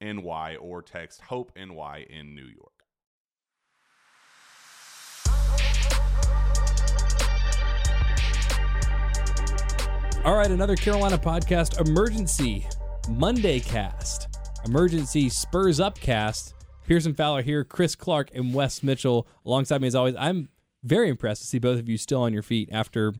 NY or text Hope NY in New York. All right, another Carolina podcast emergency Monday cast. Emergency Spurs up cast. Pearson Fowler here, Chris Clark, and Wes Mitchell alongside me as always. I'm very impressed to see both of you still on your feet after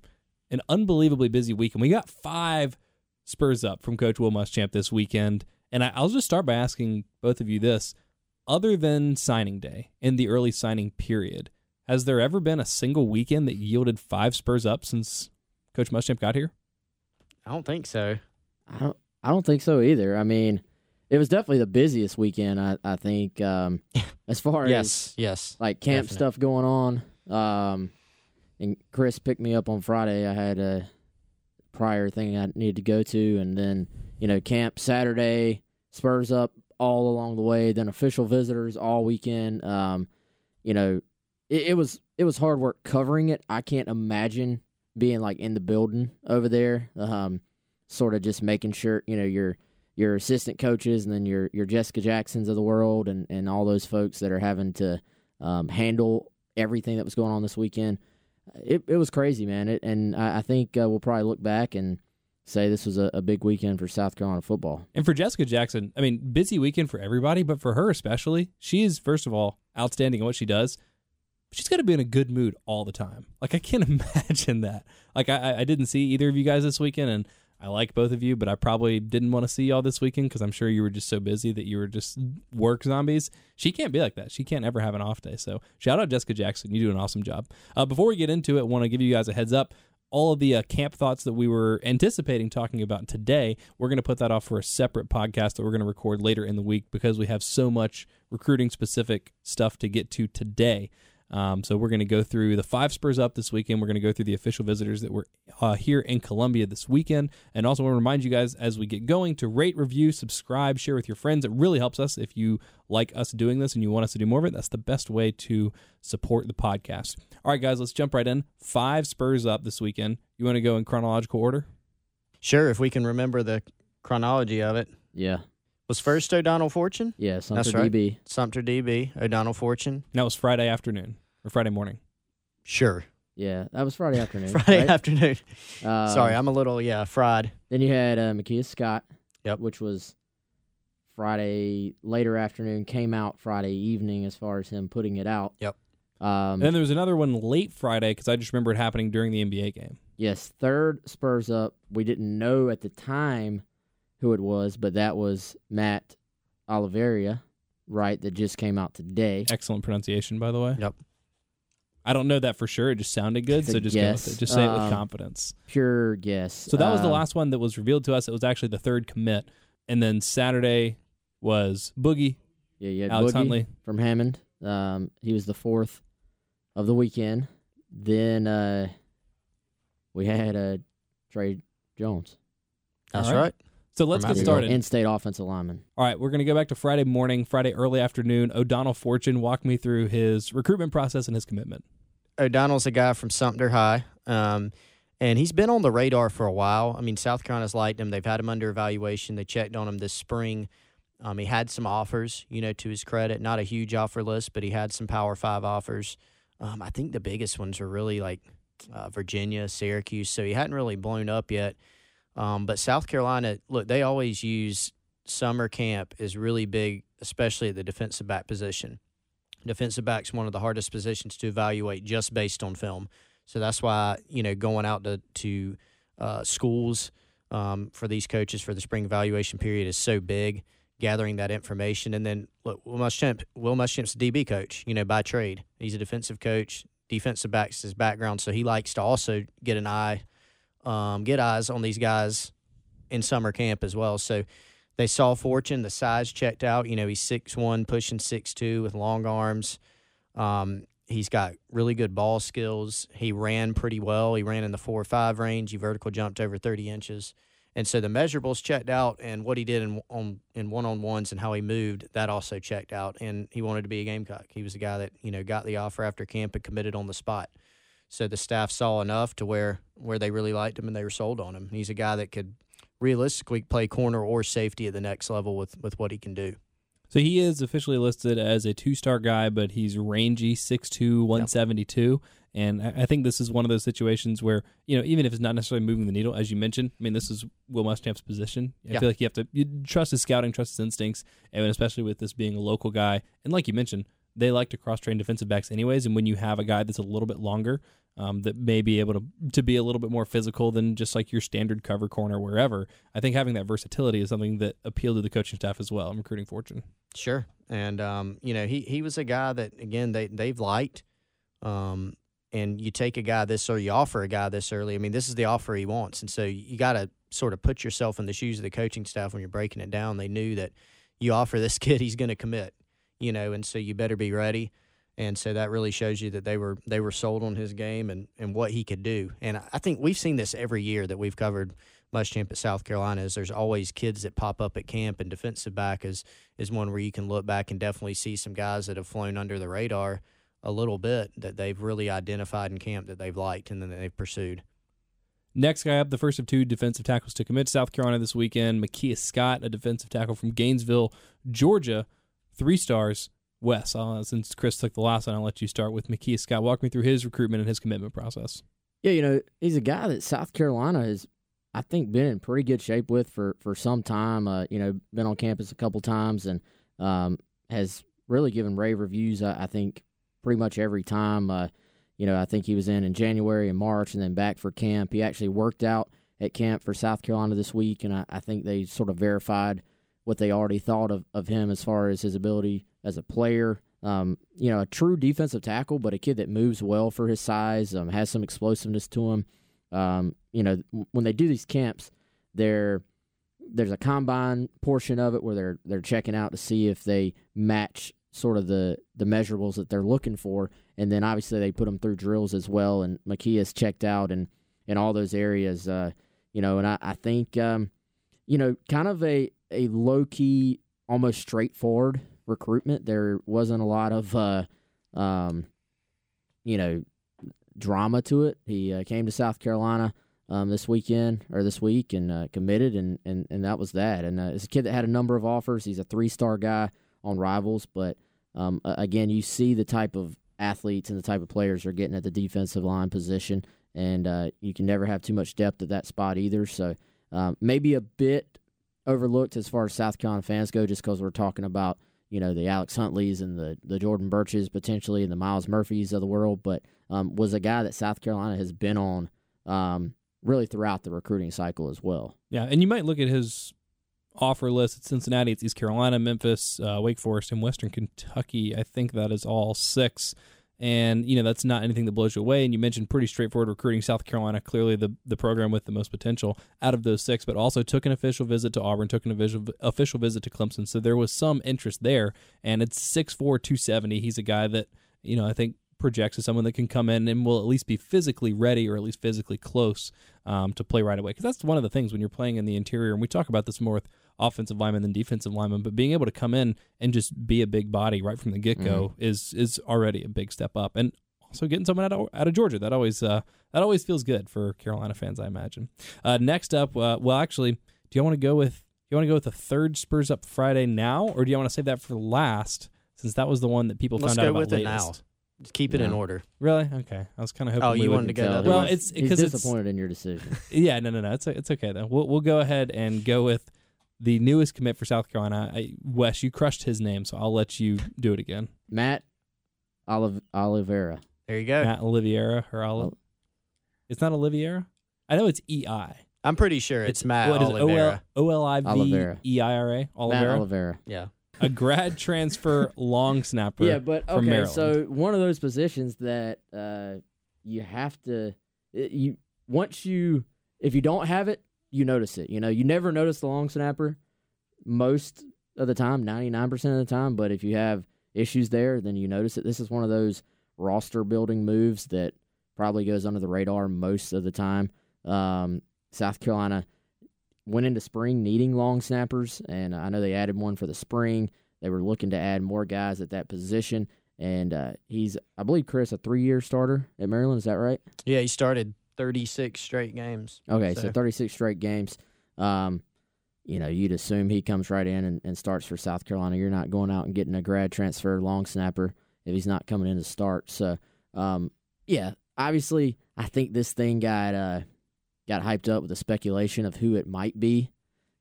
an unbelievably busy week. And we got five Spurs up from Coach Will Muschamp this weekend. And I, will just start by asking both of you this. Other than signing day in the early signing period, has there ever been a single weekend that yielded five Spurs up since Coach Muschamp got here? I don't think so. I don't. I don't think so either. I mean, it was definitely the busiest weekend. I I think um, as far yes, as yes, like camp definite. stuff going on. Um, and Chris picked me up on Friday. I had a prior thing I needed to go to, and then you know, camp Saturday, Spurs up all along the way, then official visitors all weekend. Um, you know, it, it was it was hard work covering it. I can't imagine being like in the building over there, um, sort of just making sure you know your your assistant coaches and then your your Jessica Jacksons of the world and and all those folks that are having to um, handle everything that was going on this weekend. It it was crazy, man. It, and I, I think uh, we'll probably look back and say this was a, a, big weekend for South Carolina football. And for Jessica Jackson, I mean, busy weekend for everybody, but for her especially, she is first of all outstanding at what she does. She's got to be in a good mood all the time. Like I can't imagine that. Like I, I didn't see either of you guys this weekend, and I like both of you, but I probably didn't want to see y'all this weekend because I'm sure you were just so busy that you were just work zombies. She can't be like that. She can't ever have an off day. So shout out Jessica Jackson. You do an awesome job. Uh, before we get into it, want to give you guys a heads up all of the uh, camp thoughts that we were anticipating talking about today, we're going to put that off for a separate podcast that we're going to record later in the week because we have so much recruiting specific stuff to get to today. Um, so we're going to go through the five Spurs up this weekend. We're going to go through the official visitors that were uh, here in Columbia this weekend, and also want to remind you guys as we get going to rate, review, subscribe, share with your friends. It really helps us if you like us doing this and you want us to do more of it. That's the best way to support the podcast. All right, guys, let's jump right in. Five Spurs up this weekend. You want to go in chronological order? Sure, if we can remember the chronology of it. Yeah. Was first O'Donnell Fortune? Yeah, Sumter That's right. DB. Sumter DB, O'Donnell Fortune. That was Friday afternoon or Friday morning. Sure. Yeah, that was Friday afternoon. Friday right? afternoon. Um, Sorry, I'm a little, yeah, fried. Then you had uh, Makia Scott, Yep. which was Friday later afternoon, came out Friday evening as far as him putting it out. Yep. Um, And then there was another one late Friday because I just remember it happening during the NBA game. yes, third Spurs up. We didn't know at the time who it was, but that was Matt Oliveria, right? That just came out today. Excellent pronunciation, by the way. Yep. I don't know that for sure. It just sounded good, so just go with it. Just say it with Um, confidence. Pure guess. So that was the Um, last one that was revealed to us. It was actually the third commit, and then Saturday was Boogie Yeah, yeah. Alex Boogie Huntley. from Hammond. Um, he was the fourth of the weekend. Then uh, we had uh, Trey Jones, That's All right. right. So let's get started. in-state offensive lineman. All right, we're going to go back to Friday morning, Friday early afternoon. O'Donnell Fortune walked me through his recruitment process and his commitment. O'Donnell's a guy from Sumter High, um, and he's been on the radar for a while. I mean, South Carolina's liked him. They've had him under evaluation. They checked on him this spring. Um, he had some offers, you know, to his credit. Not a huge offer list, but he had some Power Five offers. Um, I think the biggest ones were really like uh, Virginia, Syracuse. So he hadn't really blown up yet. Um, but South Carolina, look, they always use summer camp is really big, especially at the defensive back position. Defensive back's one of the hardest positions to evaluate just based on film. So that's why you know going out to to uh, schools um, for these coaches for the spring evaluation period is so big. Gathering that information, and then look, Will Muschamp, Will Muschamp's DB coach, you know, by trade. He's a defensive coach. Defensive backs his background, so he likes to also get an eye, um, get eyes on these guys in summer camp as well. So they saw Fortune, the size checked out. You know, he's six one, pushing six two with long arms. Um, he's got really good ball skills. He ran pretty well. He ran in the four or five range. He vertical jumped over thirty inches. And so the measurables checked out, and what he did in on in one on ones and how he moved that also checked out. And he wanted to be a Gamecock. He was a guy that you know got the offer after camp and committed on the spot. So the staff saw enough to where where they really liked him and they were sold on him. He's a guy that could realistically play corner or safety at the next level with with what he can do. So he is officially listed as a two star guy, but he's rangy 6'2, 172. And I I think this is one of those situations where, you know, even if it's not necessarily moving the needle, as you mentioned, I mean, this is Will Muschamp's position. I Yeah. feel like you have to you trust his scouting, trust his instincts, and especially with this being a local guy. And like you mentioned, they like to cross train defensive backs anyways. And when you have a guy that's a little bit longer, um, that may be able to to be a little bit more physical than just like your standard cover corner wherever, I think having that versatility is something that appealed to the coaching staff as well. I'm recruiting Fortune. Sure, and um, you know he he was a guy that again they they've liked, um, and you take a guy this or you offer a guy this early. I mean, this is the offer he wants, and so you got to sort of put yourself in the shoes of the coaching staff when you're breaking it down. They knew that you offer this kid, he's going to commit, you know, and so you better be ready. And so that really shows you that they were they were sold on his game and, and what he could do. And I- think we've seen this every year that we've covered Muschamp at South Carolina. Is there's always kids that pop up at camp, and defensive back is is one where you can look back and definitely see some guys that have flown under the radar a little bit that they've really identified in camp that they've liked and then they've pursued. Next guy up, the first of two defensive tackles to commit South Carolina this weekend, Makia Scott, a defensive tackle from Gainesville, Georgia, three stars. Wes, I'll, since Chris took the last one, I'll let you start with Makia Scott. Walk me through his recruitment and his commitment process. Yeah, you know, he's a guy that South Carolina has, I think, been in pretty good shape with for for some time. Uh, you know, been on campus a couple times and um, has really given rave reviews. I, I think pretty much every time. Uh, you know, I think he was in in January and March, and then back for camp. He actually worked out at camp for South Carolina this week, and I, I think they sort of verified what they already thought of, of him as far as his ability as a player. Um, you know, a true defensive tackle, but a kid that moves well for his size, um, has some explosiveness to him. Um, you know, when they do these camps, they're there's a combine portion of it where they're they're checking out to see if they match sort of the the measurables that they're looking for, and then obviously they put them through drills as well. And Makia's checked out in in all those areas, uh, you know, and I, I think um, you know, kind of a a low key, almost straightforward recruitment. There wasn't a lot of uh, um, you know, drama to it. He uh, came to South Carolina um, this weekend or this week and uh, committed, and, and, and that was that. And uh, it's a kid that had a number of offers. He's a three star guy on Rivals, but um, again, you see the type of athletes and the type of players are getting at the defensive line position, and uh, you can never have too much depth at that spot either. So um, maybe a bit overlooked as far as South Carolina fans go, just because we're talking about you know the Alex Huntleys and the the Jordan Burches potentially and the Myles Murphys of the world, but um, was a guy that South Carolina has been on um, really throughout the recruiting cycle as well. Yeah, and you might look at his offer list. It's Cincinnati, it's East Carolina, Memphis, uh, Wake Forest, and Western Kentucky. I think that is all six. And, you know, that's not anything that blows you away. And you mentioned pretty straightforward recruiting. South Carolina, clearly the, the program with the most potential out of those six, but also took an official visit to Auburn, took an official, official visit to Clemson. So there was some interest there. And it's 6'4, 270. He's a guy that, you know, I think projects as someone that can come in and will at least be physically ready or at least physically close um, to play right away. Because that's one of the things when you're playing in the interior, and we talk about this more with offensive lineman than defensive lineman, but being able to come in and just be a big body right from the get go Mm-hmm. is is already a big step up. And also getting someone out of, out of Georgia that always uh, that always feels good for Carolina fans, I imagine. Uh, next up, uh, well, actually, do you want to go with do you want to go with the third Spurs up Friday now, or do you want to save that for last? Since that was the one that people Let's found out go about with it latest. now. Just keep it in order. Really? Okay. I was kind of hoping. Oh, you would- wanted to go Tell the him. other Well, it's He's because it's disappointed in your decision. yeah, no, no, no. It's it's okay though. We'll we'll go ahead and go with the newest commit for South Carolina. I, Wes, you crushed his name, so I'll let you do it again. Matt Olive Oliveira. There you go. Matt Oliviera or Olive. Oh. It's not Oliviera. I know it's E I. I'm pretty sure it's, Matt what is it? Oliveira. O L I V Oliveira. E I R A. Matt Oliveira. Oliveira. Yeah. A grad transfer long snapper. Yeah, but from okay. Maryland. So one of those positions that uh, you have to it- you once you if you don't have it, you notice it. You know, you never notice the long snapper most of the time, ninety nine percent of the time. But if you have issues there, then you notice it. This is one of those roster building moves that probably goes under the radar most of the time. Um, South Carolina went into spring needing long snappers, and I know they added one for the spring. They were looking to add more guys at that position, and uh, he's, I believe, Chris, a three-year starter at Maryland. Is that right? Yeah, he started 36 straight games. Okay, so, So- 36 straight games. Um, you know, you'd assume he comes right in and, and starts for South Carolina. You're not going out and getting a grad transfer long snapper if he's not coming in to start. So, um, yeah, obviously, I think this thing got uh, got hyped up with the speculation of who it might be,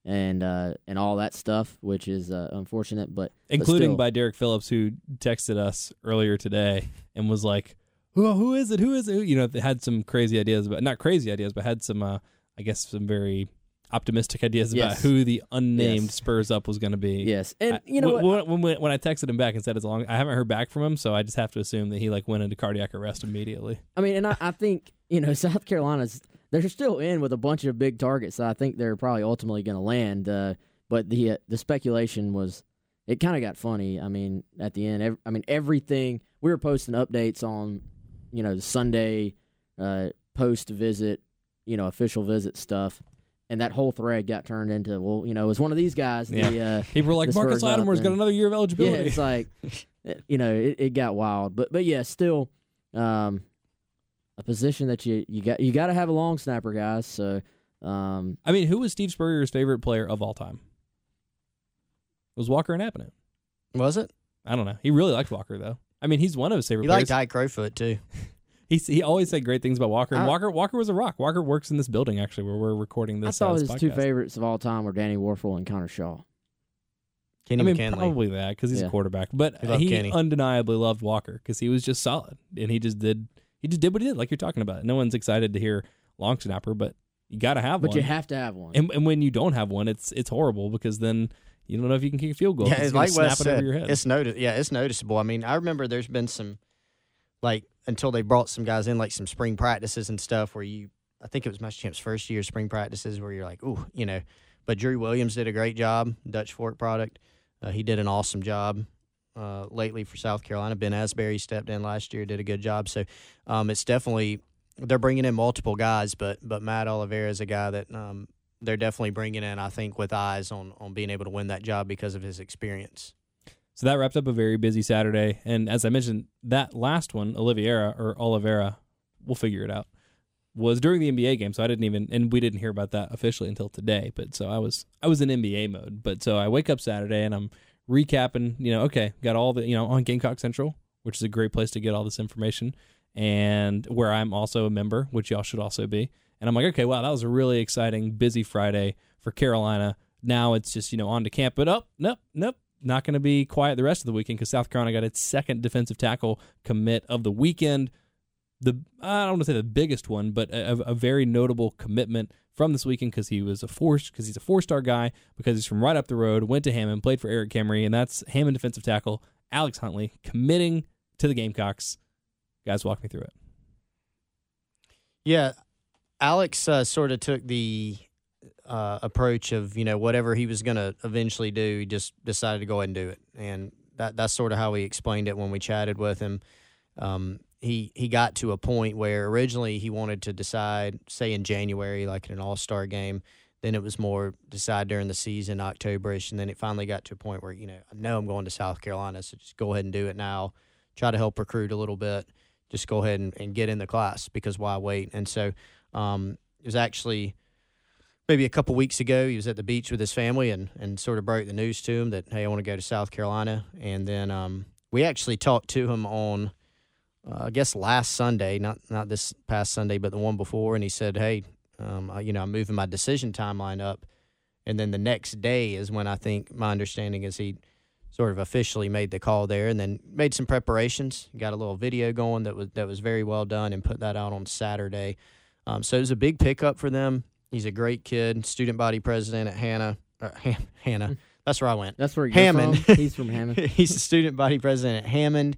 and uh, and all that stuff, which is uh, unfortunate. But but including still. by Derek Phillips, who texted us earlier today and was like, "Who, who is it? Who is it?" You know, they had some crazy ideas, but not crazy ideas, but had some, uh, I guess, some very optimistic ideas about who the unnamed Yes. Spurs up was going to be. yes, and I- you know when? When, when, when I texted him back and said it's long, I haven't heard back from him, so I just have to assume that he like went into cardiac arrest immediately. I mean, and I, I think you know South Carolina's they're still in with a bunch of big targets. So I think they're probably ultimately going to land. Uh, but the uh, the speculation was it kind of got funny. I mean, at the end, ev- I mean everything we were posting updates on, you know, the Sunday uh, post visit, you know, official visit stuff. And that whole thread got turned into, well, you know, it was one of these guys. The, uh, People were like, Marcus Spurs up Lattimore's got another year of yeah, eligibility. it's like, uh, you know, it, it got wild, but but yeah, still, um, a position that you you got you got to have a long snapper, guys. So, um, I mean, who was Steve Spurrier's favorite player of all time? It was Walker Inabinet. Was it? I don't know. He really liked Walker though. I mean, he's one of his favorite He players. liked Ike Crowfoot, too. He he always said great things about Walker. And I- Walker Walker was a rock. Walker works in this building actually where we're recording I this. thought uh, his this two favorites of all time were Danny Warfel and Connor Shaw. Kenny I mean, McKinley. probably that because he's Yeah. a quarterback. But He he Kenny. undeniably loved Walker because he was just solid and he just did he just did what he did, like you're talking about. No one's excited to hear long snapper, but you got to have But one. But you have to have one. and, and when you don't have one, it's it's horrible because then you don't know if you can kick a field goal. Yeah, it's like Wes said, over your head. it's noti- Yeah, it's noticeable. I mean, I remember there's been some, like, until they brought some guys in, like some spring practices and stuff, where you, I think it was Muschamp's first year spring practices, where you're like, ooh, you know. But Drew Williams did a great job, Dutch Fork product. Uh, he did an awesome job uh, lately for South Carolina. Ben Asbury stepped in last year, did a good job. So um, it's definitely they're bringing in multiple guys, but but Matt Oliveira is a guy that um, they're definitely bringing in. I think with eyes on on being able to win that job because of his experience. So that wrapped up a very busy Saturday. And as I mentioned, that last one, Oliveira or Oliveira, we'll figure it out, was during the NBA game. So I didn't even, and we didn't hear about that officially until today. But so I was, I was in NBA mode. But so I wake up Saturday and I'm recapping, you know, okay, got all the, you know, on Gamecock Central, which is a great place to get all this information, and where I'm also a member, which y'all should also be. And I'm like, okay, wow, that was a really exciting, busy Friday for Carolina. Now it's just, you know, on to camp. But up, nope, nope not going to be quiet the rest of the weekend because South Carolina got its second defensive tackle commit of the weekend. the I don't want to say the biggest one, but a, a very notable commitment from this weekend because he was a four because he's a four star guy because he's from right up the road. Went to Hammond, played for Eric Kimrey, and that's Hammond defensive tackle Alex Huntley committing to the Gamecocks. Guys, walk me through it. Yeah, Alex uh, sort of took the uh, approach of you know whatever he was going to eventually do, he just decided to go ahead and do it, and that that's sort of how he explained it when we chatted with him. Um, he he got to a point where originally he wanted to decide, say in January, like in an All Star game. Then it was more decide during the season, Octoberish, and then it finally got to a point where you know I know I'm going to South Carolina, so just go ahead and do it now. Try to help recruit a little bit. Just go ahead and, and get in the class because why wait? And so um, it was actually maybe a couple weeks ago. He was at the beach with his family and and sort of broke the news to him that hey, I want to go to South Carolina. And then um, we actually talked to him on uh, I guess last Sunday, not not this past Sunday, but the one before, and he said, "Hey, um, I, you know, I'm moving my decision timeline up." And then the next day is when I think my understanding is he sort of officially made the call there, and then made some preparations. Got a little video going that was that was very well done, and put that out on Saturday. Um, so it was a big pickup for them. He's a great kid, student body president at Hannah. Uh, Han- Hannah, that's where I went. That's where Hammond. from. He's from Hammond. he's a student body president at Hammond.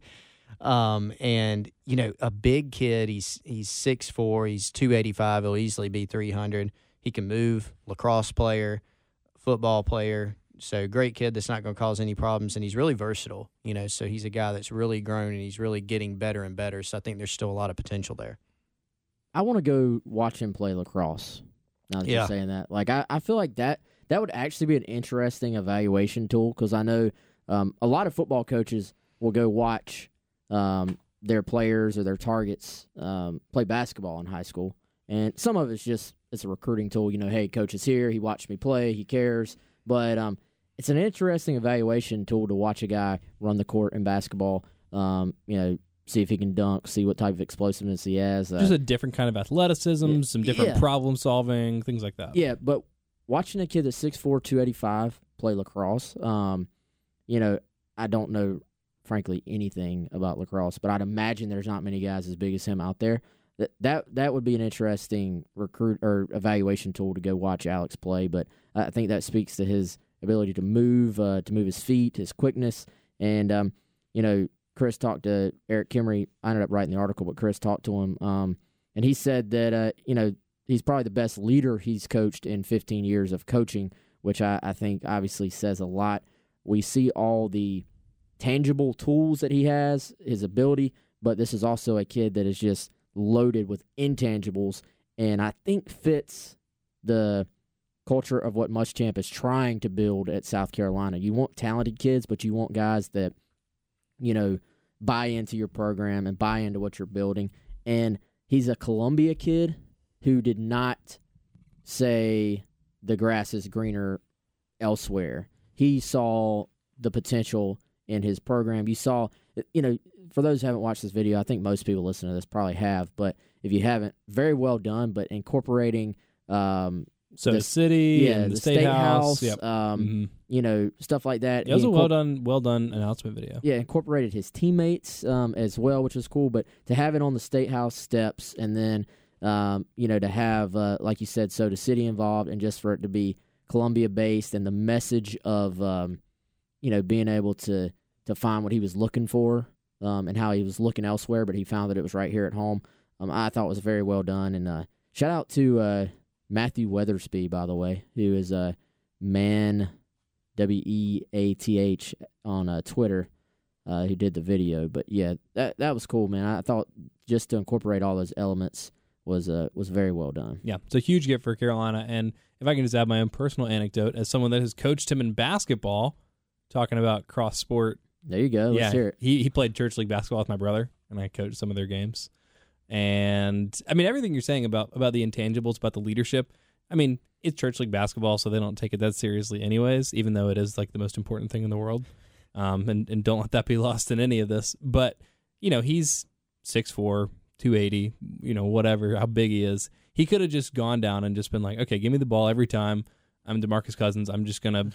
Um, and you know, a big kid. He's he's six four. He's two eighty five. He'll easily be three hundred. He can move. Lacrosse player, football player. So great kid that's not going to cause any problems, and he's really versatile. You know, so he's a guy that's really grown and he's really getting better and better. So I think there's still a lot of potential there. I want to go watch him play lacrosse. Now that Yeah. you're saying that, like I, I feel like that that would actually be an interesting evaluation tool because I know um, a lot of football coaches will go watch um, their players or their targets um, play basketball in high school, and some of it's just it's a recruiting tool. You know, hey, coach is here. He watched me play. He cares. But um, it's an interesting evaluation tool to watch a guy run the court in basketball. Um, you know, see if he can dunk, see what type of explosiveness he has. Uh, Just a different kind of athleticism, Yeah. some different Yeah. problem solving, things like that. Yeah, but watching a kid that's 6'4", 285 play lacrosse, um, you know, I don't know, frankly, anything about lacrosse, but I'd imagine there's not many guys as big as him out there. That that that would be an interesting recruit or evaluation tool to go watch Alex play. But I think that speaks to his ability to move, uh, to move his feet, his quickness, and um, you know, Chris talked to Eric Kimrey. I ended up writing the article, but Chris talked to him, um, and he said that uh, you know he's probably the best leader he's coached in 15 years of coaching, which I, I think obviously says a lot. We see all the tangible tools that he has, his ability, but this is also a kid that is just loaded with intangibles, and I think fits the culture of what Muschamp is trying to build at South Carolina. You want talented kids, but you want guys that, you know, buy into your program and buy into what you're building. And he's a Columbia kid who did not say the grass is greener elsewhere. He saw the potential in his program. You saw, you know, for those who haven't watched this video, I think most people listening to this probably have, but if you haven't, very well done. But incorporating, um, So The- the city, yeah, and the, the, state, house, house, yep. um, Mhm. you know, stuff like that. Yeah, It was a well incorpor- done, well done announcement video. yeah, incorporated his teammates um, as well, which was cool. But to have it on the state house steps, and then um, you know to have, uh, like you said, Soda City involved, and just for it to be Columbia based, and the message of um, you know being able to to find what he was looking for, um, and how he was looking elsewhere, but he found that it was right here at home. Um, I thought was very well done, and uh, shout out to uh, Matthew Weathersby, by the way, who is a man W E A T H on uh, Twitter, uh, who did the video. But yeah, that that was cool, man. I thought just to incorporate all those elements was uh, was very well done. Yeah, it's a huge gift for Carolina. And if I can just add my own personal anecdote, as someone that has coached him in basketball, talking about cross sport. There you go. Let's yeah, hear it. he he played church league basketball with my brother, and I coached some of their games. And I mean, everything you're saying about about the intangibles, about the leadership. I mean, it's church league basketball, so they don't take it that seriously, anyways. Even though it is like the most important thing in the world, um, and and don't let that be lost in any of this. But you know, he's 6'4", 280, you know, whatever, how big he is. He could have just gone down and just been like, okay, give me the ball every time. I'm DeMarcus Cousins. I'm just gonna,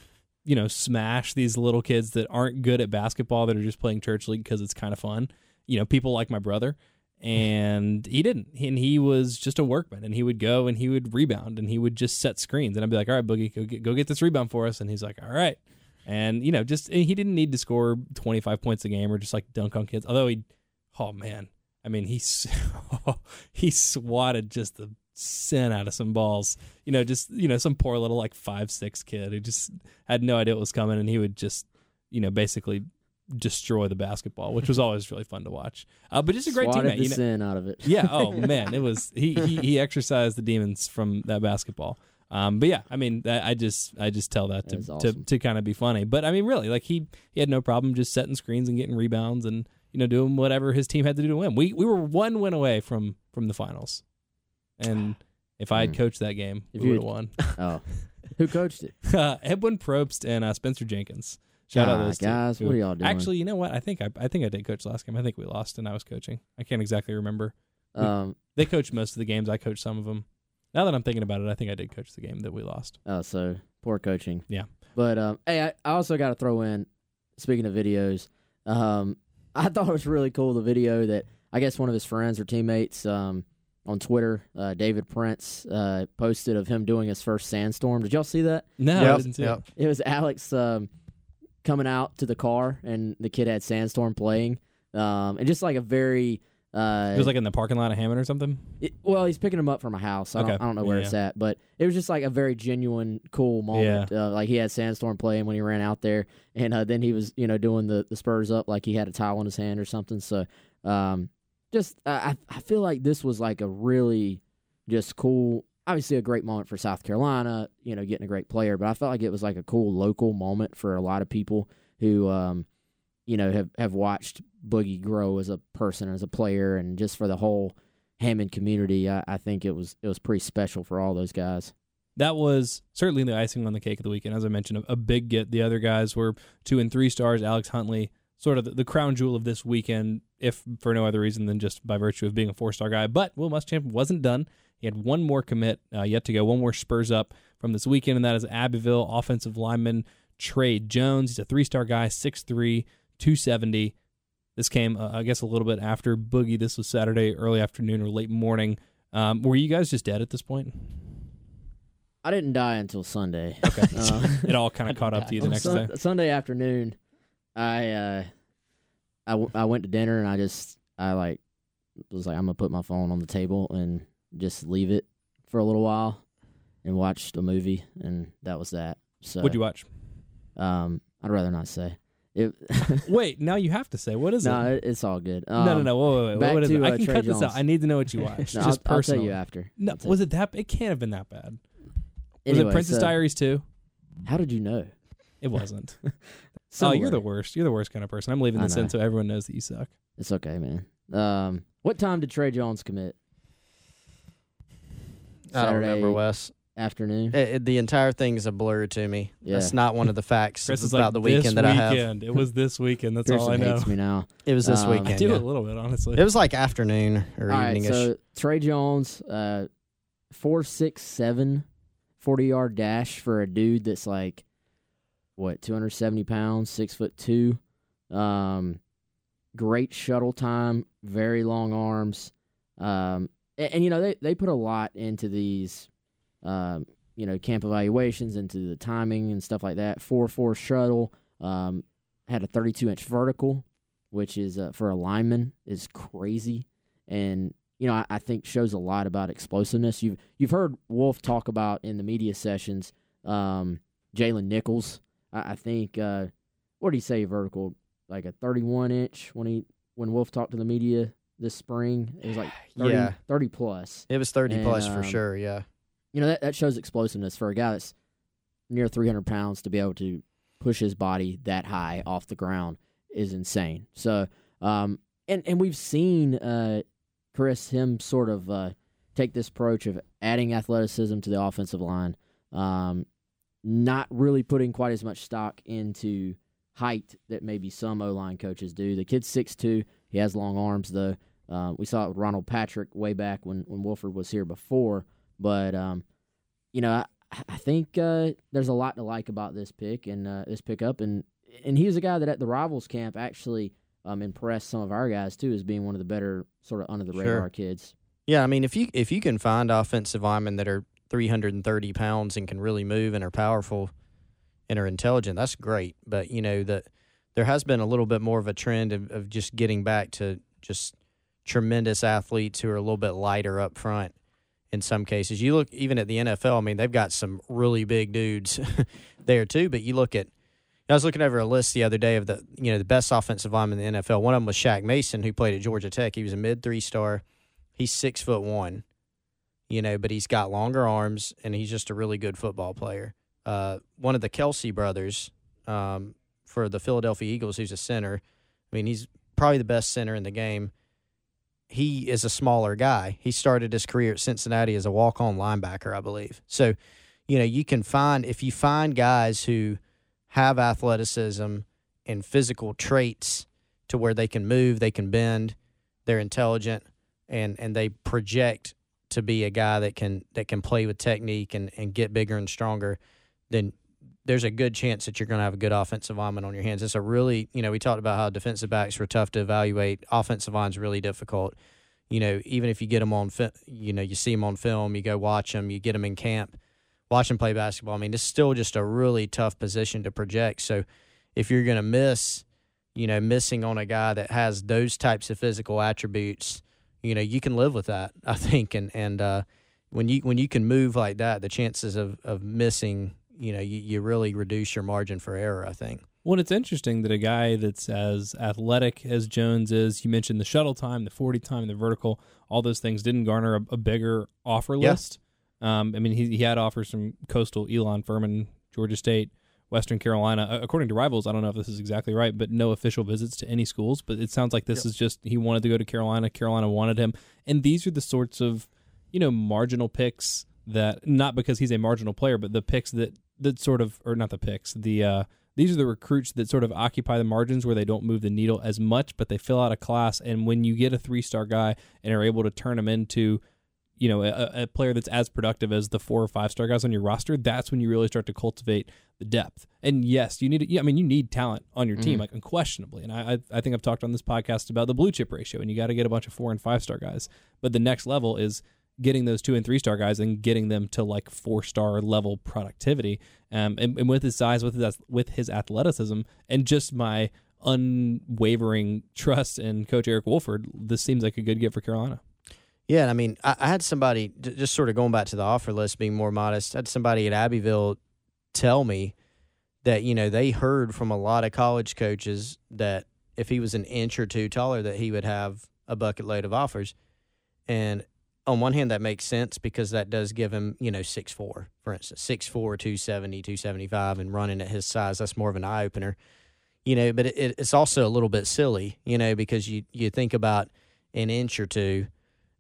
you know, smash these little kids that aren't good at basketball that are just playing church league because it's kind of fun. You know, people like my brother, and he didn't. And he was just a workman, and he would go and he would rebound, and he would just set screens, and I'd be like, "All right, Boogie, go get, go get this rebound for us," and he's like, "All right." And you know, just he didn't need to score 25 points a game or just like dunk on kids. Although he, oh man, I mean, he he swatted just the sin out of some balls. You know, just you know, some poor little like five six kid who just had no idea what was coming, and he would just you know basically destroy the basketball, which was always really fun to watch. Uh, but just a great Swatted teammate. the You know, sin out of it. yeah. Oh man, it was he, he he exercised the demons from that basketball. Um, but yeah, I mean, that, I just I just tell that to to, awesome. to kind of be funny. But I mean, really, like he he had no problem just setting screens and getting rebounds and you know doing whatever his team had to do to win. We we were one win away from from the finals, and if I had Hmm. coached that game, If we would have won. Oh, who coached it? uh, Edwin Probst and uh, Spencer Jenkins. Shout out Ah, those two, guys. who- What are y'all doing? Actually, you know what? I think I I think I did coach last game. I think we lost and I was coaching. I can't exactly remember. um, They coached most of the games. I coached some of them. Now that I'm thinking about it, I think I did coach the game that we lost. Oh, so poor coaching. Yeah. But um, hey, I, I also got to throw in. Speaking of videos, um, I thought it was really cool the video that I guess one of his friends or teammates um on Twitter, uh, David Prince, uh, posted of him doing his first sandstorm. Did y'all see that? No, I didn't see yep. it. It was Alex um, coming out to the car, and the kid had sandstorm playing, um, and just like a very. Uh, It was like in the parking lot of Hammond or something. it, well, he's picking him up from a house. I, Okay. don't, I don't know where Yeah. it's at, but it was just like a very genuine, cool moment. Uh, like he had Sandstorm playing when he ran out there, and uh, then he was, you know, doing the, the Spurs up like he had a towel in his hand or something. So, um, just I I feel like this was like a really just cool. Obviously, a great moment for South Carolina, you know, getting a great player. But I felt like it was like a cool local moment for a lot of people who, um, you know, have have watched Boogie grow as a person, as a player, and just for the whole Hammond community. I, I think it was it was pretty special for all those guys. That was certainly the icing on the cake of the weekend. As I mentioned, a, a big get. The other guys were two and three stars. Alex Huntley, sort of the, the crown jewel of this weekend, if for no other reason than just by virtue of being a four star guy. But Will Muschamp wasn't done. He had one more commit uh, yet to go, one more Spurs up from this weekend, and that is Abbeville offensive lineman Trey Jones. He's a three star guy, 6'3, 270. This came, uh, I guess, a little bit after Boogie. This was Saturday, early afternoon or late morning. Um, were you guys just dead at this point? I didn't die until Sunday. Okay. Uh, it all kind of caught up to you the next Sun- day. Sunday afternoon, I uh, I, w- I went to dinner and I just I like was like I'm gonna put my phone on the table and just leave it for a little while and watched a movie and that was that. So What'd you watch? um I'd rather not say. It, Wait, now you have to say. What is no, it? it, it's all good. no, no, Um, no. Wait, wait. back What is to, it? I uh, can Trey cut this out. I need to know what you watched. no, just I'll, I'll tell you after. No, was it that? It can't have been that bad. Anyway, was it Princess so- Diaries too? How did you know? It wasn't. oh, you're the worst. You're the worst kind of person. I'm leaving this in so everyone knows that you suck. It's okay, man. Um, what time did Trey Jones commit? I don't remember, Saturday Wes. Afternoon. It, it- the entire thing is a blur to me. Yeah. That's not one of the facts Chris is about like the this weekend that I have. weekend. It was this weekend. That's all I know. hates me now. It was this Um, weekend. I do yeah. a little bit, honestly. It was like afternoon or All right, eveningish. so Trey Jones, uh, four six seven, 40 yard dash for a dude that's like, what, 270 pounds, six foot two. Um, great shuttle time, very long arms. Um, and, and, you know, they, they put a lot into these, um, you know, camp evaluations, into the timing and stuff like that. 4 4 shuttle, um, had a 32 inch vertical, which is, uh, for a lineman, is crazy. And, you know, I, I think shows a lot about explosiveness. You've you've heard Wolf talk about in the media sessions, um, Jalen Nichols. I, I think uh, what did he say vertical? Like a 31 inch when he when Wolf talked to the media this spring. It was like 30, Yeah. 30 plus. it was 30 and, plus for um, sure, yeah. You know that that shows explosiveness for a guy that's near 300 pounds to be able to push his body that high off the ground is insane. So, um, and and we've seen uh, Chris him sort of uh, take this approach of adding athleticism to the offensive line, um, not really putting quite as much stock into height that maybe some O line coaches do. The kid's six two. He has long arms though. Uh, we saw it with Ronald Patrick way back when when Wolford was here before. But um, you know, I, I think uh, there's a lot to like about this pick and uh, this pickup, and and he was a guy that at the rivals camp actually um, impressed some of our guys too as being one of the better sort of under the Sure. radar kids. Yeah, I mean, if you if you can find offensive linemen that are 330 pounds and can really move and are powerful and are intelligent, that's great. But you know that there has been a little bit more of a trend of, of just getting back to just tremendous athletes who are a little bit lighter up front. In some cases, you look even at the NFL. I mean, they've got some really big dudes there too. But you look at I was looking over a list the other day of the you know the best offensive linemen in the NFL. One of them was Shaq Mason, who played at Georgia Tech. He was a mid three star. He's six foot one, you know, but he's got longer arms and he's just a really good football player. Uh, one of the Kelce brothers um, for the Philadelphia Eagles, who's a center. I mean, he's probably the best center in the game. He is a smaller guy. He started his career at Cincinnati as a walk on linebacker, I believe. So, you know, you can find, if you find guys who have athleticism and physical traits to where they can move, they can bend, they're intelligent, and and they project to be a guy that can that can play with technique and, and get bigger and stronger, then there's a good chance that you're going to have a good offensive lineman on your hands. It's a really, you know, we talked about how defensive backs were tough to evaluate. Offensive line's really difficult. You know, even if you get them on, fi- you know, you see them on film, you go watch them, you get them in camp, watch them play basketball. I mean, it's still just a really tough position to project. So if you're going to miss, you know, missing on a guy that has those types of physical attributes, you know, you can live with that, I think. And and uh, when you when you can move like that, the chances of of missing, you know, you, you really reduce your margin for error. I think. Well, it's interesting that a guy that's as athletic as Jones is, you mentioned the shuttle time, the 40 time, the vertical, all those things didn't garner a, a bigger offer Yeah. list. Um, I mean, he, he had offers from Coastal, Elon, Furman, Georgia State, Western Carolina. According to Rivals, I don't know if this is exactly right, but no official visits to any schools. But it sounds like this is just he wanted to go to Carolina. Carolina wanted him. And these are the sorts of, you know, marginal picks that, not because he's a marginal player, but the picks that, that sort of, or not the picks, the, uh, these are the recruits that sort of occupy the margins where they don't move the needle as much, but they fill out a class. And when you get a three star guy and are able to turn him into, you know, a, a player that's as productive as the four or five star guys on your roster, that's when you really start to cultivate the depth. And yes, you need, yeah, I mean, you need talent on your team, like unquestionably. And I, I think I've talked on this podcast about the blue chip ratio, and you got to get a bunch of four and five star guys. But the next level is getting those two and three star guys and getting them to like four star level productivity. Um, and, and with his size, with his with his athleticism, and just my unwavering trust in Coach Eric Wolford, this seems like a good get for Carolina. Yeah, and I mean, I, I had somebody just sort of going back to the offer list, being more modest. I had somebody at Abbeville tell me that you know they heard from a lot of college coaches that if he was an inch or two taller, that he would have a bucket load of offers. And on one hand, that makes sense because that does give him you know six four, for instance, six four, two seventy, two seventy five, and running at his size, that's more of an eye opener. You know, but it, it's also a little bit silly, you know, because you you think about an inch or two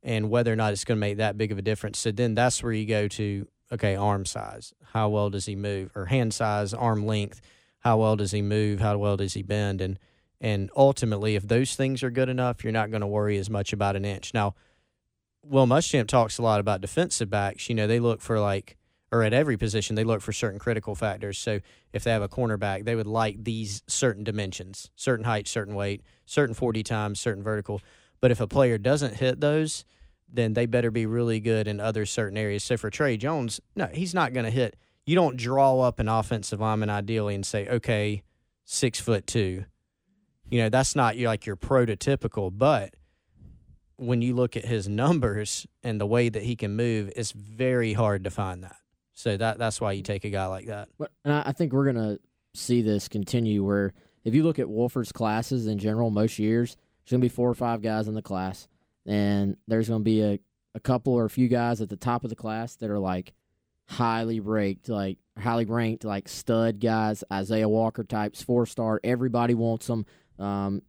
and whether or not it's going to make that big of a difference. So then that's where you go to okay, arm size. How well does he move? Or hand size, arm length. How well does he move? How well does he bend? And and ultimately, if those things are good enough, you're not going to worry as much about an inch. Now, Will Muschamp talks a lot about defensive backs. You know, they look for like, or at every position, they look for certain critical factors. So if they have a cornerback, they would like these certain dimensions, certain height, certain weight, certain 40 times, certain vertical. But if a player doesn't hit those, then they better be really good in other certain areas. So for Trey Jones, no, he's not going to hit. You don't draw up an offensive lineman ideally and say, okay, six foot two. You know, that's not like your prototypical, but when you look at his numbers and the way that he can move, it's very hard to find that. So that that's why you take a guy like that. And I, I think we're gonna see this continue. Where if you look at Wolford's classes in general, most years there's gonna be four or five guys in the class, and there's gonna be a, a couple or a few guys at the top of the class that are like highly ranked, like highly ranked, like stud guys, Isaiah Walker types, four star. Everybody wants them. Um,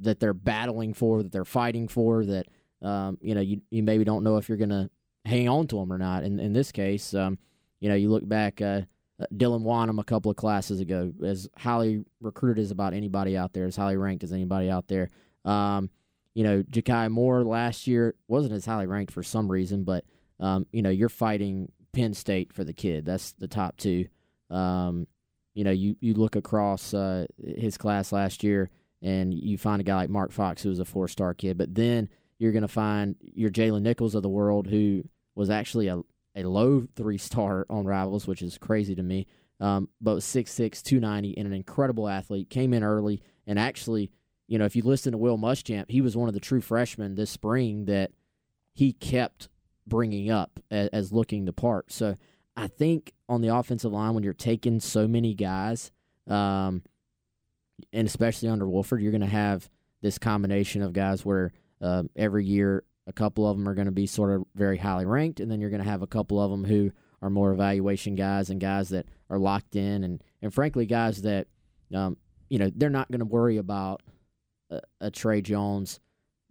that they're battling for, that they're fighting for, that um, you know you you maybe don't know if you're gonna hang on to them or not. In in this case, um, you know you look back. Uh, uh, Dylan Wonnum a couple of classes ago, as highly recruited as about anybody out there, as highly ranked as anybody out there. Um, you know, Jakai Moore last year wasn't as highly ranked for some reason, but um, you know, you're fighting Penn State for the kid. That's the top two. Um, you know, you you look across uh, his class last year, and you find a guy like Mark Fox, who was a four star kid. But then you're going to find your Jalen Nichols of the world, who was actually a, a low three star on Rivals, which is crazy to me. Um, but was 6'6, 290, and an incredible athlete. Came in early, and actually, you know, if you listen to Will Muschamp, he was one of the true freshmen this spring that he kept bringing up as, as looking the part. So I think on the offensive line, when you're taking so many guys, um, and especially under Wolford, you're going to have this combination of guys where uh, every year a couple of them are going to be sort of very highly ranked, and then you're going to have a couple of them who are more evaluation guys and guys that are locked in, and and frankly, guys that um, you know they're not going to worry about a, a Tre Jones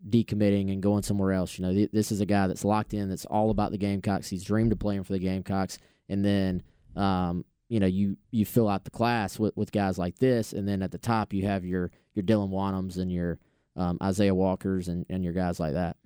decommitting and going somewhere else. You know, th- this is a guy that's locked in, that's all about the Gamecocks. He's dreamed of playing for the Gamecocks, and then um, you know you you fill out the class with, with guys like this, and then at the top you have your your Dylan Wonnums and your um, Isaiah Walkers and, and your guys like that.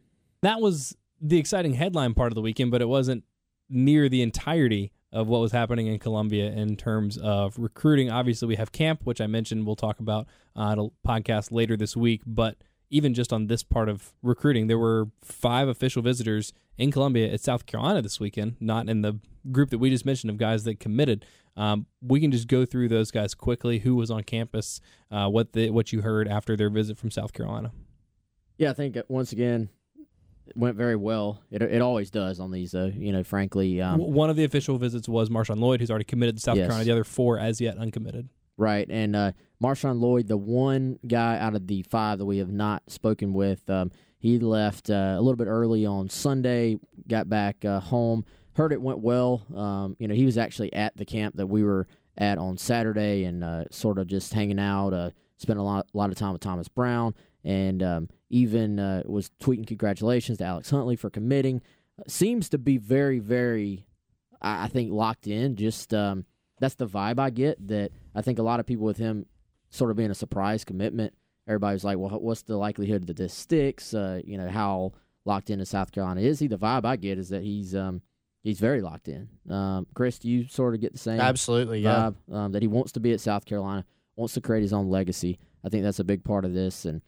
That was the exciting headline part of the weekend, but it wasn't near the entirety of what was happening in Columbia in terms of recruiting. Obviously, we have camp, which I mentioned we'll talk about on a podcast later this week, but even just on this part of recruiting, there were five official visitors in Columbia at South Carolina this weekend, not in the group that we just mentioned of guys that committed. Um, we can just go through those guys quickly. Who was on campus? Uh, what the what you heard after their visit from South Carolina? Yeah, I think uh, once again it went very well. It it always does on these, though. You know, frankly, um, one of the official visits was Marshawn Lloyd, who's already committed to South Yes. Carolina. The other four as yet uncommitted. Right, and uh, Marshawn Lloyd, the one guy out of the five that we have not spoken with, um, he left uh, a little bit early on Sunday, got back uh, home. Heard it went well. Um, you know, he was actually at the camp that we were at on Saturday, and uh, sort of just hanging out. Uh, spent a lot, a lot of time with Thomas Brown, and um, even uh, was tweeting congratulations to Alex Huntley for committing. Seems to be very, very, I, I think, locked in. Just um, that's the vibe I get. That I think a lot of people with him sort of being a surprise commitment. Everybody's like, well, what's the likelihood that this sticks? Uh, you know, how locked into South Carolina is he? The vibe I get is that he's um, he's very locked in. Um, Chris, do you sort of get the same Absolutely, yeah. vibe um, that he wants to be at South Carolina, wants to create his own legacy. I think that's a big part of this, and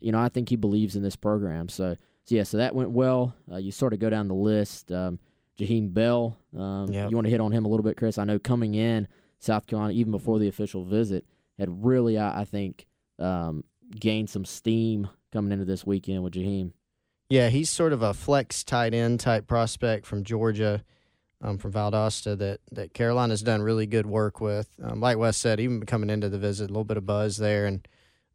you know, I think he believes in this program. So, so yeah, so that went well. Uh, you sort of go down the list. Um, Jaheim Bell, um, Yep. you want to hit on him a little bit, Chris? I know coming in South Carolina, even before the official visit, had really, I, I think, um, gained some steam coming into this weekend with Jaheim. Yeah, he's sort of a flex tight end type prospect from Georgia, um, from Valdosta that that Carolina's done really good work with. Um, like Wes said, even coming into the visit, a little bit of buzz there, and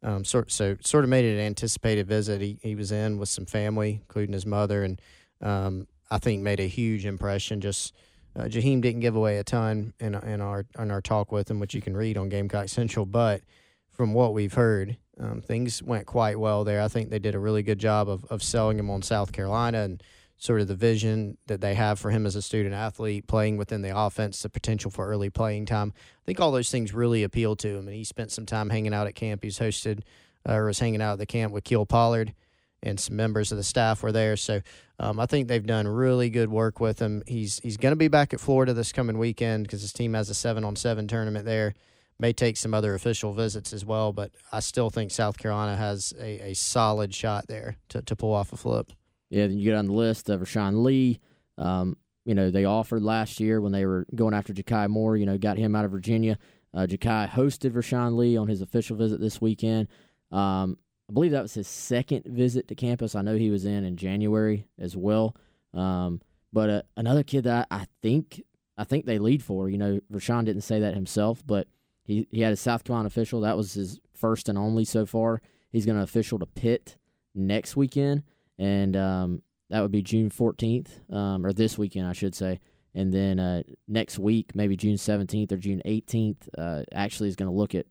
um, sort so sort of made it an anticipated visit. He he was in with some family, including his mother, and um, I think made a huge impression. Just uh, Jaheim didn't give away a ton in in our in our talk with him, which you can read on Gamecock Central, but from what we've heard, um, things went quite well there. I think they did a really good job of, of selling him on South Carolina and sort of the vision that they have for him as a student athlete, playing within the offense, the potential for early playing time. I think all those things really appeal to him. And he spent some time hanging out at camp. He's hosted uh, or was hanging out at the camp with Keel Pollard and some members of the staff were there. So um, I think they've done really good work with him. He's he's going to be back at Florida this coming weekend because his team has a seven on seven tournament there. May take some other official visits as well, but I still think South Carolina has a, a solid shot there to, to pull off a flip. Yeah, then you get on the list of Rashawn Lee. Um, you know, they offered last year when they were going after Jakai Moore, you know, got him out of Virginia. Uh, Jakai hosted Rashawn Lee on his official visit this weekend. Um, I believe that was his second visit to campus. I know he was in in January as well. Um, but uh, another kid that I, think I think they lead for. You know, Rashawn didn't say that himself, but he, he had a South Carolina official. That was his first and only so far. He's going to official to Pitt next weekend, and um, that would be June 14th, um, or this weekend, I should say. And then uh, next week, maybe June 17th or June 18th, uh, actually is going to look at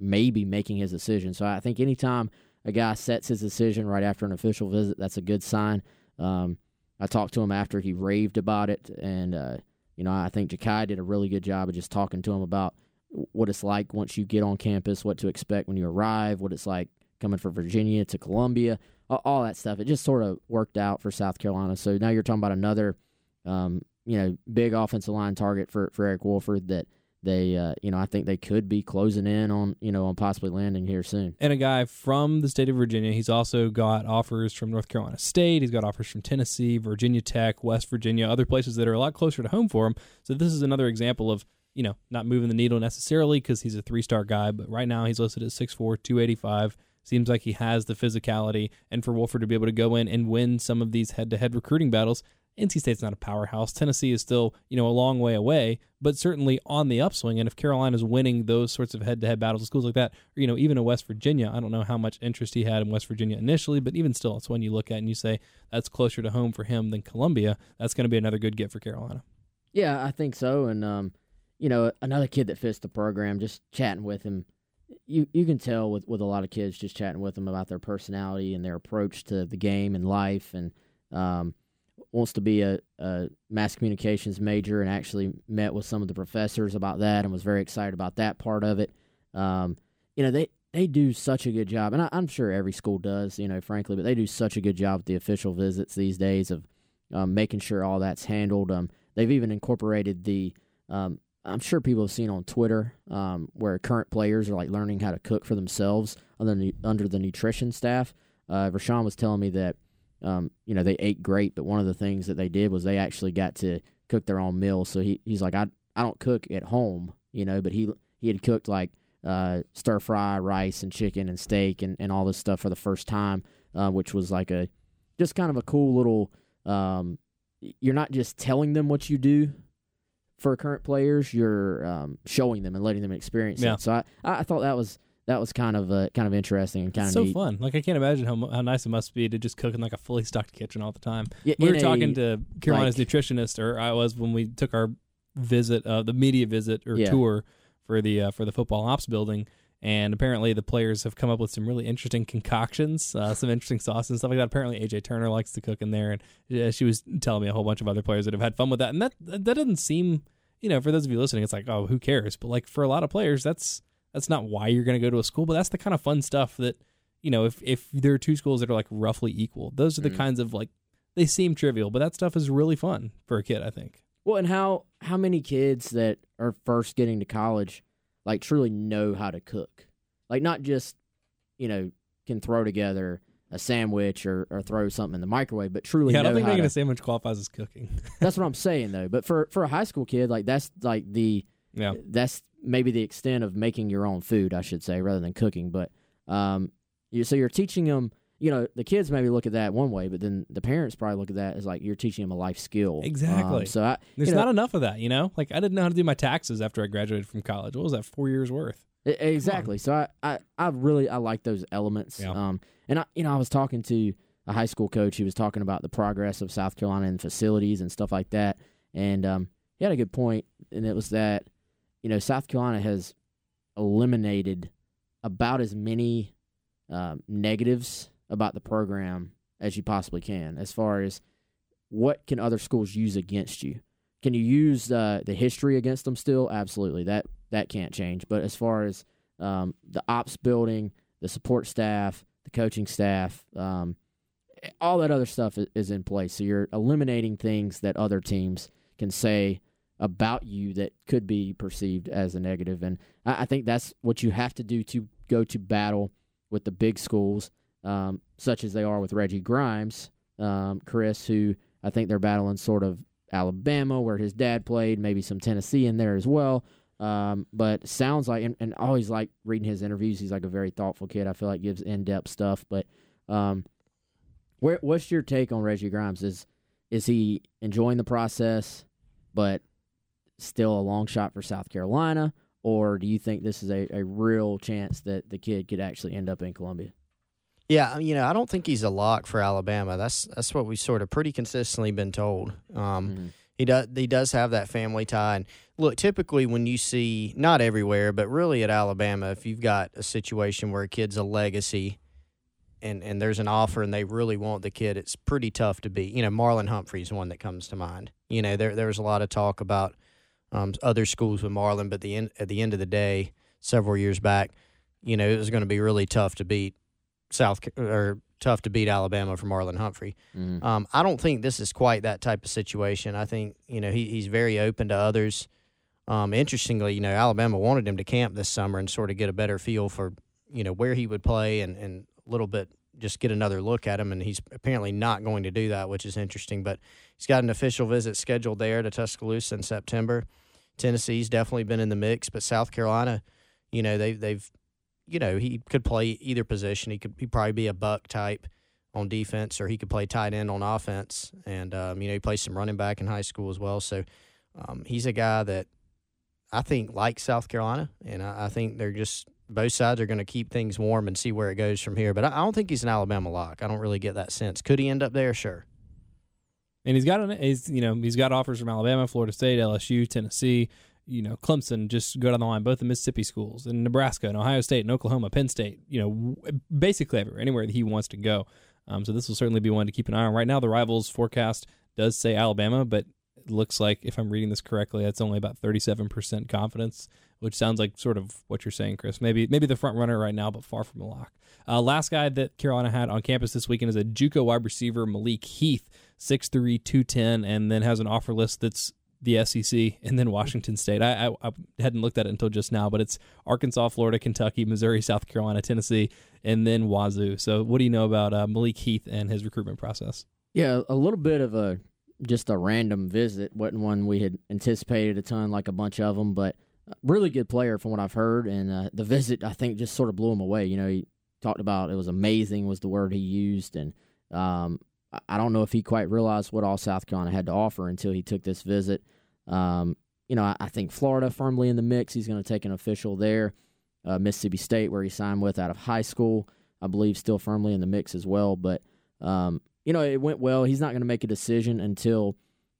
maybe making his decision. So I think anytime a guy sets his decision right after an official visit, that's a good sign. Um, I talked to him after he raved about it, and uh, you know I think Jakai did a really good job of just talking to him about what it's like once you get on campus, what to expect when you arrive, what it's like coming from Virginia to Columbia, all, that stuff. It just sort of worked out for South Carolina. So now you're talking about another, um, you know, big offensive line target for, for Eric Wolford that they, uh, you know, I think they could be closing in on, you know, on possibly landing here soon. and a guy from the state of Virginia. He's also got offers from North Carolina State. He's got offers from Tennessee, Virginia Tech, West Virginia, other places that are a lot closer to home for him. So this is another example of you know not moving the needle necessarily because he's a three star guy, but right now he's listed at 6'4", 285. Seems like he has the physicality, and for Wolford to be able to go in and win some of these head to head recruiting battles. NC State's not a powerhouse. Tennessee is still, you know, a long way away, but certainly on the upswing. And if Carolina's winning those sorts of head-to-head battles with schools like that, or you know, even in West Virginia, I don't know how much interest he had in West Virginia initially, but even still, it's one you look at and you say that's closer to home for him than Columbia. That's going to be another good get for Carolina. Yeah, I think so. And um, you know, another kid that fits the program, just chatting with him, you you can tell with with a lot of kids just chatting with them about their personality and their approach to the game and life, and um, wants to be a, a mass communications major, and actually met with some of the professors about that, and was very excited about that part of it. Um, you know, they they do such a good job, and I, I'm sure every school does, you know, frankly, but they do such a good job with the official visits these days of um, making sure all that's handled. Um, they've even incorporated the um, I'm sure people have seen on Twitter um, where current players are like learning how to cook for themselves under the, under the nutrition staff. Uh, Rashawn was telling me that um, you know they ate great, but one of the things that they did was they actually got to cook their own meals. So he he's like I I don't cook at home, you know, but he he had cooked like uh, stir fry rice and chicken and steak and, and all this stuff for the first time, uh, which was like a just kind of a cool little. Um, you're not just telling them what you do for current players, you're um, showing them and letting them experience Yeah. it. So I, I thought that was that was kind of uh, kind of interesting and kind It's of so neat. fun. Like I can't imagine how how nice it must be to just cook in like a fully stocked kitchen all the time. Yeah, we were a- talking to Carolina's like- nutritionist, or I was when we took our visit, uh, the media visit or Yeah. tour for the uh, for the football ops building. And apparently, the players have come up with some really interesting concoctions, uh, some interesting sauces and stuff like that. Apparently, AJ Turner likes to cook in there, and uh, she was telling me a whole bunch of other players that have had fun with that. And that that doesn't seem, you know, for those of you listening, it's like, oh, who cares? But like for a lot of players, that's that's not why you're going to go to a school, but that's the kind of fun stuff that you know, if if there are two schools that are like roughly equal, those are the Mhm. kinds of like they seem trivial, but that stuff is really fun for a kid. I think. Well, and how how many kids that are first getting to college like truly know how to cook? Like not just you know can throw together a sandwich or, or throw something in the microwave, but truly yeah, I don't think making to. a sandwich qualifies as cooking. That's what I'm saying though. But for for a high school kid, like that's like the yeah, that's maybe the extent of making your own food, I should say, rather than cooking. But um, you so you're teaching them. You know, the kids maybe look at that one way, but then the parents probably look at that as like you're teaching them a life skill. Exactly. Um, so I, there's know, not enough of that. You know, like I didn't know how to do my taxes after I graduated from college. What was that? Four years worth. Exactly. So I, I, I really I like those elements. Yeah. Um, and I, you know, I was talking to a high school coach. He was talking about the progress of South Carolina and facilities and stuff like that. And um, he had a good point, and it was that, you know, South Carolina has eliminated about as many um, negatives about the program as you possibly can, as far as what can other schools use against you. Can you use uh, the history against them still? Absolutely. That that can't change. But as far as um, the ops building, the support staff, the coaching staff, um, all that other stuff is in place. So you're eliminating things that other teams can say about you that could be perceived as a negative. And I, I think that's what you have to do to go to battle with the big schools, um, such as they are with Reggie Grimes, um, Chris, who I think they're battling sort of Alabama, where his dad played, maybe some Tennessee in there as well. Um, but sounds like, and, and always like reading his interviews. He's like a very thoughtful kid. I feel like gives in depth stuff. But um, where what's your take on Reggie Grimes? Is is he enjoying the process, but still a long shot for South Carolina, or do you think this is a, a real chance that the kid could actually end up in Columbia? Yeah, you know, I don't think he's a lock for Alabama. That's that's what we've sort of pretty consistently been told. Um, Mhm. He does he does have that family tie. And look, typically when you see not everywhere, but really at Alabama, if you've got a situation where a kid's a legacy and and there's an offer and they really want the kid, it's pretty tough to beat. You know, Marlon Humphrey's one that comes to mind. You know, there there was a lot of talk about um, other schools with Marlon, but the end, at the end of the day, several years back, you know, it was going to be really tough to beat South or tough to beat Alabama for Marlon Humphrey. Mhm. Um, I don't think this is quite that type of situation. I think you know he, he's very open to others Um, interestingly, you know, Alabama wanted him to camp this summer and sort of get a better feel for, you know, where he would play and, and a little bit just get another look at him. And he's apparently not going to do that, which is interesting. But he's got an official visit scheduled there to Tuscaloosa in September. Tennessee's definitely been in the mix, but South Carolina, you know, they, they've, you know, he could play either position. He could he probably be a buck type on defense, or he could play tight end on offense. And um, you know, he plays some running back in high school as well. So um, he's a guy that I think likes South Carolina, and I, I think they're just both sides are going to keep things warm and see where it goes from here. But I, I don't think he's an Alabama lock. I don't really get that sense. Could he end up there? Sure. And he's got an, he's you know he's got offers from Alabama, Florida State, LSU, Tennessee, you know Clemson. Just go down the line, both the Mississippi schools, and Nebraska, and Ohio State, and Oklahoma, Penn State. You know, basically everywhere, anywhere that he wants to go. Um, so this will certainly be one to keep an eye on. Right now, the rivals forecast does say Alabama, but it looks like if I'm reading this correctly, that's only about 37% confidence, which sounds like sort of what you're saying, Chris. Maybe maybe the front runner right now, but far from a lock. Uh, last guy that Carolina had on campus this weekend is a JUCO wide receiver Malik Heath, 6'3", 210, and then has an offer list that's the SEC and then Washington State. I, I, I, hadn't looked at it until just now, but it's Arkansas, Florida, Kentucky, Missouri, South Carolina, Tennessee, and then Wazoo. So, what do you know about uh, Malik Heath and his recruitment process? Yeah, a little bit of a just a random visit. wasn't one we had anticipated a ton, like a bunch of them, but really good player from what I've heard. And uh, the visit, I think, just sort of blew him away. You know, he talked about it was amazing was the word he used, and um, I don't know if he quite realized what all South Carolina had to offer until he took this visit. Um, you know, I, I, think Florida firmly in the mix. He's going to take an official there. Uh, Mississippi State, where he signed with out of high school, I believe, still firmly in the mix as well. But um, you know, it went well. He's not going to make a decision until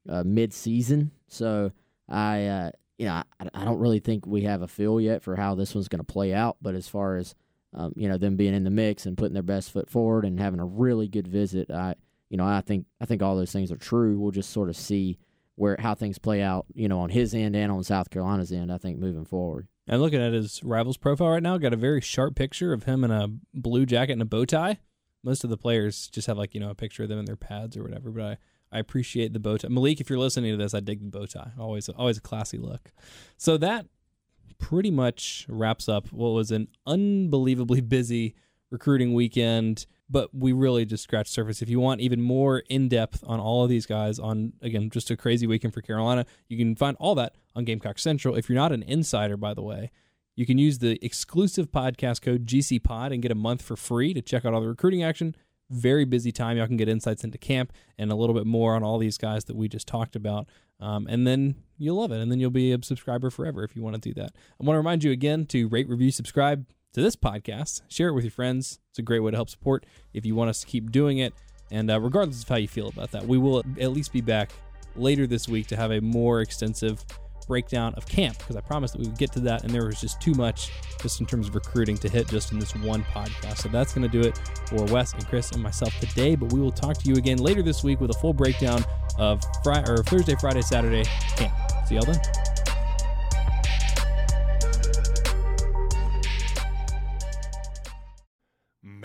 uh, mid-season. So I, uh, you know, I, I, don't really think we have a feel yet for how this one's going to play out. But as far as um, you know, them being in the mix and putting their best foot forward and having a really good visit, I, you know, I think I think all those things are true. We'll just sort of see where how things play out, you know, on his end and on South Carolina's end. I think moving forward. And looking at his rivals profile right now, got a very sharp picture of him in a blue jacket and a bow tie. Most of the players just have like you know a picture of them in their pads or whatever. But I, I appreciate the bow tie. Malik, if you're listening to this, I dig the bow tie. Always always a classy look. So that pretty much wraps up what was an unbelievably busy recruiting weekend but we really just scratched surface. If you want even more in depth on all of these guys, on again just a crazy weekend for Carolina, you can find all that on Gamecock Central. If you're not an insider, by the way, you can use the exclusive podcast code GCPod and get a month for free to check out all the recruiting action. Very busy time. Y'all can get insights into camp and a little bit more on all these guys that we just talked about. Um, and then you'll love it. And then you'll be a subscriber forever if you want to do that. I want to remind you again to rate, review, subscribe to this podcast. Share it with your friends. It's a great way to help support if you want us to keep doing it. And uh, regardless of how you feel about that, we will at least be back later this week to have a more extensive breakdown of camp because I promised that we would get to that, and there was just too much just in terms of recruiting to hit just in this one podcast. So that's going to do it for Wes and Chris and myself today. But we will talk to you again later this week with a full breakdown of Friday or Thursday, Friday, Saturday camp. See y'all then.